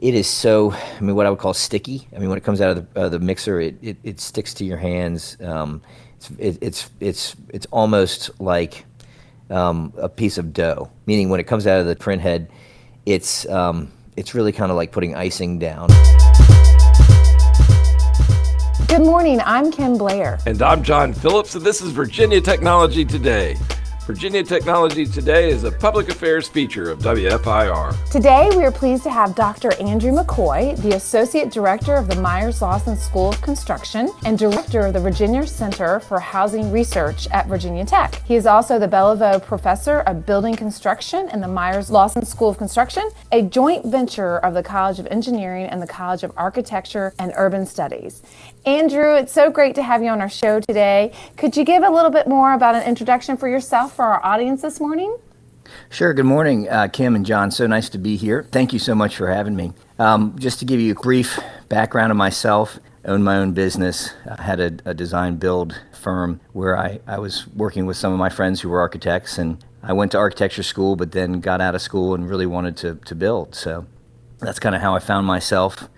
it is so i mean what i would call sticky i mean when it comes out of the, uh, the mixer it, it, it sticks to your hands um, it's, it, it's it's it's almost like um, a piece of dough meaning when it comes out of the print head it's um, it's really kind of like putting icing down Good morning. I'm Kim Blair. And I'm John Phillips, and this is Virginia Technology Today. Virginia Technology Today is a public affairs feature of WFIR. Today, we are pleased to have Dr. Andrew McCoy, the Associate Director of the Myers Lawson School of Construction and Director of the Virginia Center for Housing Research at Virginia Tech. He is also the Beliveau Professor of Building Construction in the Myers Lawson School of Construction, a joint venture of the College of Engineering and the College of Architecture and Urban Studies. Andrew, it's so great to have you on our show today. Could you give a little bit more about an introduction for yourself for our audience this morning? Sure. Good morning, uh, Kim and John. So nice to be here. Thank you so much for having me. Um, just to give you a brief background of myself, own my own business. I had a, a design build firm where I, I was working with some of my friends who were architects, and I went to architecture school, but then got out of school and really wanted to, to build. So that's kind of how I found myself.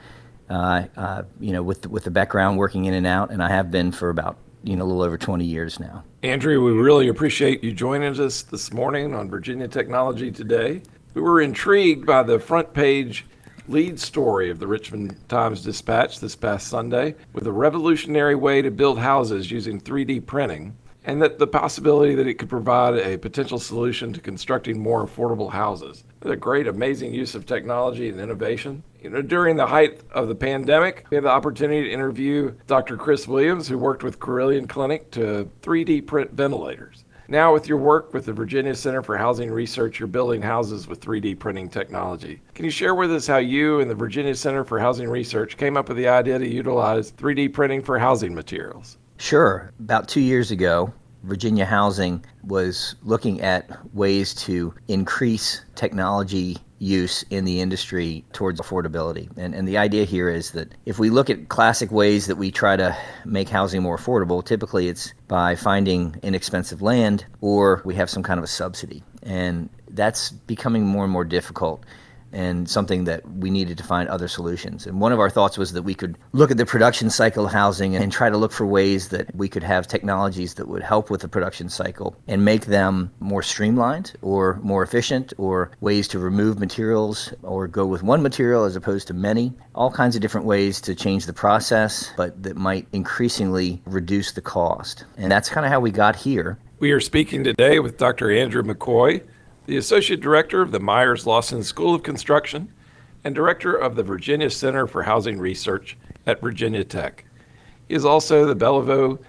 Uh, uh, you know, with with the background working in and out, and I have been for about you know a little over 20 years now. Andrew, we really appreciate you joining us this morning on Virginia Technology Today. We were intrigued by the front page lead story of the Richmond Times Dispatch this past Sunday with a revolutionary way to build houses using 3D printing and that the possibility that it could provide a potential solution to constructing more affordable houses. It's a great, amazing use of technology and innovation. You know, during the height of the pandemic, we had the opportunity to interview Dr. Chris Williams, who worked with Carilion Clinic to 3D print ventilators. Now, with your work with the Virginia Center for Housing Research, you're building houses with 3D printing technology. Can you share with us how you and the Virginia Center for Housing Research came up with the idea to utilize 3D printing for housing materials? Sure. About two years ago, Virginia Housing was looking at ways to increase technology use in the industry towards affordability. And, and the idea here is that if we look at classic ways that we try to make housing more affordable, typically it's by finding inexpensive land or we have some kind of a subsidy. And that's becoming more and more difficult and something that we needed to find other solutions. And one of our thoughts was that we could look at the production cycle of housing and try to look for ways that we could have technologies that would help with the production cycle and make them more streamlined or more efficient or ways to remove materials or go with one material as opposed to many. All kinds of different ways to change the process, but that might increasingly reduce the cost. And that's kind of how we got here. We are speaking today with Dr. Andrew McCoy the Associate Director of the Myers Lawson School of Construction and Director of the Virginia Center for Housing Research at Virginia Tech. He is also the Beliveau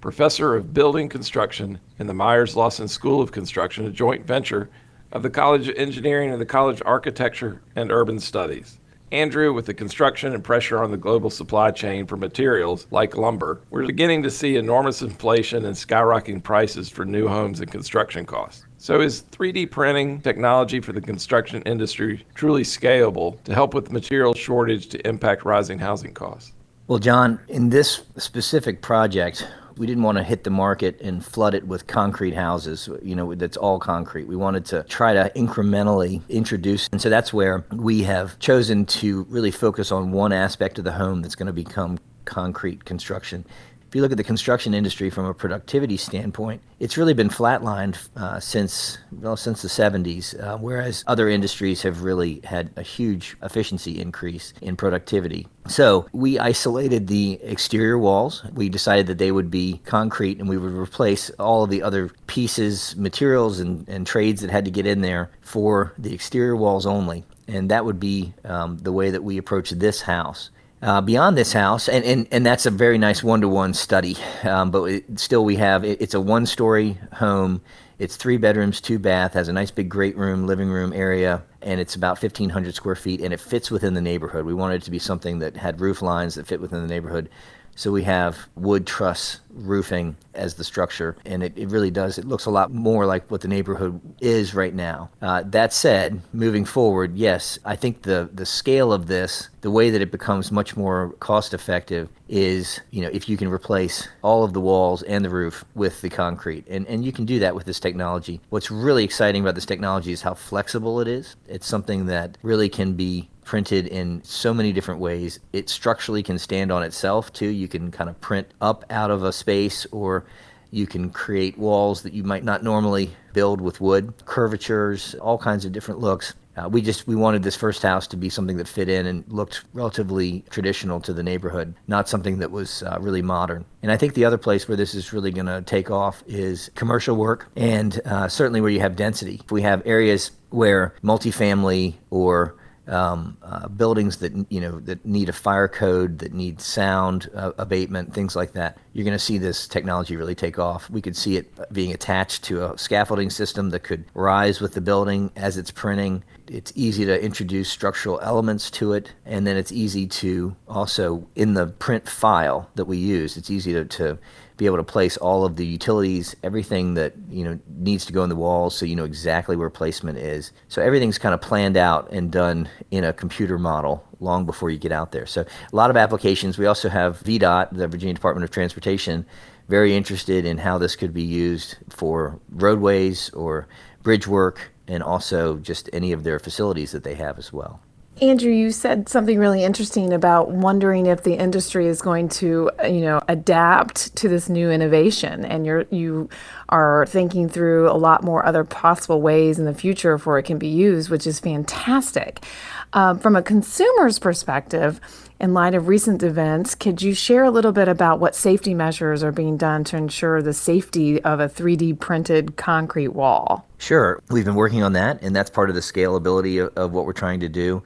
Professor of Building Construction in the Myers Lawson School of Construction, a joint venture of the College of Engineering and the College of Architecture and Urban Studies. Andrew, with the construction and pressure on the global supply chain for materials like lumber, we're beginning to see enormous inflation and skyrocketing prices for new homes and construction costs. So, is 3D printing technology for the construction industry truly scalable to help with material shortage to impact rising housing costs? Well, John, in this specific project, we didn't want to hit the market and flood it with concrete houses, you know, that's all concrete. We wanted to try to incrementally introduce. And so that's where we have chosen to really focus on one aspect of the home that's going to become concrete construction if you look at the construction industry from a productivity standpoint, it's really been flatlined uh, since well since the 70s, uh, whereas other industries have really had a huge efficiency increase in productivity. So we isolated the exterior walls. We decided that they would be concrete, and we would replace all of the other pieces, materials, and, and trades that had to get in there for the exterior walls only. And that would be um, the way that we approach this house uh, beyond this house, and, and, and that's a very nice one to one study. Um, but it, still, we have it, it's a one story home. It's three bedrooms, two bath, has a nice big great room, living room area, and it's about 1,500 square feet, and it fits within the neighborhood. We wanted it to be something that had roof lines that fit within the neighborhood. So we have wood truss roofing as the structure, and it, it really does. It looks a lot more like what the neighborhood is right now. Uh, that said, moving forward, yes, I think the, the scale of this the way that it becomes much more cost effective is, you know, if you can replace all of the walls and the roof with the concrete. And, and you can do that with this technology. What's really exciting about this technology is how flexible it is. It's something that really can be printed in so many different ways. It structurally can stand on itself too. You can kind of print up out of a space or you can create walls that you might not normally build with wood, curvatures, all kinds of different looks. Uh, we just we wanted this first house to be something that fit in and looked relatively traditional to the neighborhood, not something that was uh, really modern. And I think the other place where this is really going to take off is commercial work, and uh, certainly where you have density. If we have areas where multifamily or um, uh, buildings that you know that need a fire code, that need sound uh, abatement, things like that. You're going to see this technology really take off. We could see it being attached to a scaffolding system that could rise with the building as it's printing. It's easy to introduce structural elements to it, and then it's easy to also in the print file that we use. It's easy to, to be able to place all of the utilities, everything that you know needs to go in the walls, so you know exactly where placement is. So everything's kind of planned out and done in a computer model long before you get out there. So a lot of applications. We also have VDOT, the Virginia Department of Transportation, very interested in how this could be used for roadways or bridge work, and also just any of their facilities that they have as well. Andrew, you said something really interesting about wondering if the industry is going to, you know, adapt to this new innovation, and you're you are thinking through a lot more other possible ways in the future for it can be used, which is fantastic. Um, from a consumer's perspective, in light of recent events, could you share a little bit about what safety measures are being done to ensure the safety of a 3D printed concrete wall? Sure. We've been working on that, and that's part of the scalability of, of what we're trying to do.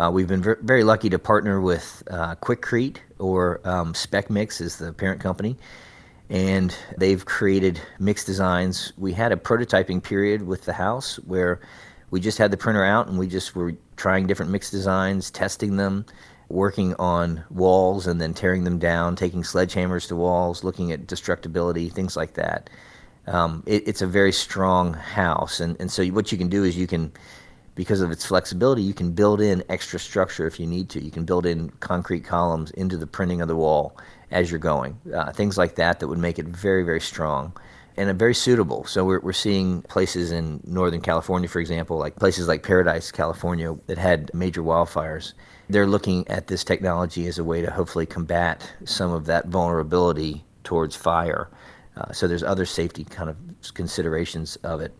Uh, we've been ver- very lucky to partner with uh, Quikrete or um, Spec Mix is the parent company, and they've created mix designs. We had a prototyping period with the house where we just had the printer out and we just were trying different mix designs, testing them, working on walls and then tearing them down, taking sledgehammers to walls, looking at destructibility, things like that. Um, it, it's a very strong house, and, and so what you can do is you can because of its flexibility, you can build in extra structure if you need to. You can build in concrete columns into the printing of the wall as you're going. Uh, things like that that would make it very, very strong and very suitable. So we're, we're seeing places in Northern California, for example, like places like Paradise, California, that had major wildfires. They're looking at this technology as a way to hopefully combat some of that vulnerability towards fire. Uh, so there's other safety kind of considerations of it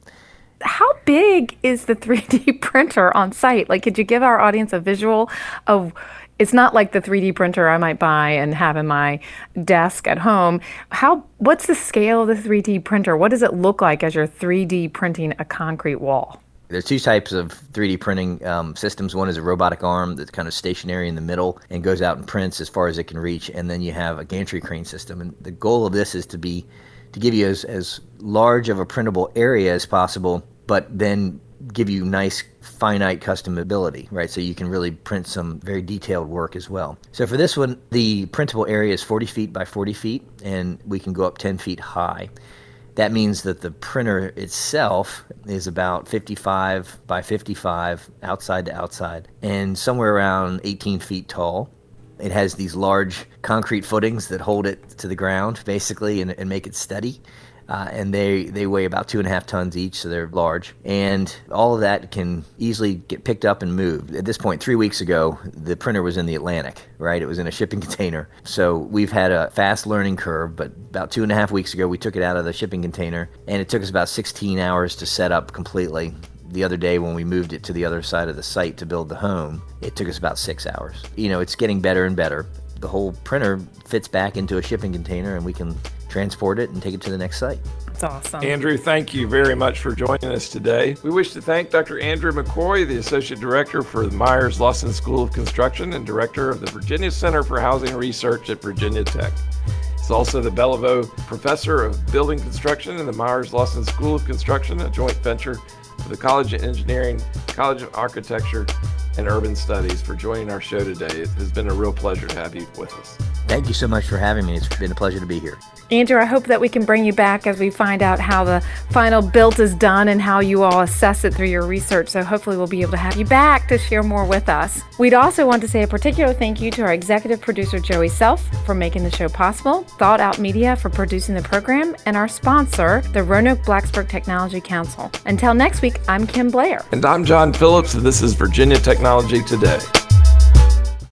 how big is the 3D printer on site? Like, could you give our audience a visual of? It's not like the 3D printer I might buy and have in my desk at home. How? What's the scale of the 3D printer? What does it look like as you're 3D printing a concrete wall? There's two types of 3D printing um, systems. One is a robotic arm that's kind of stationary in the middle and goes out and prints as far as it can reach, and then you have a gantry crane system. And the goal of this is to be to give you as, as large of a printable area as possible but then give you nice finite customability, right? So you can really print some very detailed work as well. So for this one, the printable area is 40 feet by 40 feet, and we can go up 10 feet high. That means that the printer itself is about 55 by 55 outside to outside and somewhere around 18 feet tall. It has these large concrete footings that hold it to the ground, basically, and, and make it steady uh, and they, they weigh about two and a half tons each, so they're large. And all of that can easily get picked up and moved. At this point, three weeks ago, the printer was in the Atlantic, right? It was in a shipping container. So we've had a fast learning curve, but about two and a half weeks ago, we took it out of the shipping container, and it took us about 16 hours to set up completely the other day when we moved it to the other side of the site to build the home, it took us about six hours. You know, it's getting better and better. The whole printer fits back into a shipping container and we can transport it and take it to the next site. That's awesome. Andrew, thank you very much for joining us today. We wish to thank Dr. Andrew McCoy, the Associate Director for the Myers Lawson School of Construction and Director of the Virginia Center for Housing Research at Virginia Tech. He's also the Beliveau Professor of Building Construction in the Myers Lawson School of Construction, a joint venture of the College of Engineering, College of Architecture, and Urban Studies for joining our show today. It has been a real pleasure to have you with us. Thank you so much for having me. It's been a pleasure to be here. Andrew, I hope that we can bring you back as we find out how the final build is done and how you all assess it through your research. So hopefully we'll be able to have you back to share more with us. We'd also want to say a particular thank you to our executive producer, Joey Self, for making the show possible, Thought Out Media for producing the program, and our sponsor, the Roanoke Blacksburg Technology Council. Until next week, I'm Kim Blair. And I'm John Phillips, and this is Virginia Technology Today.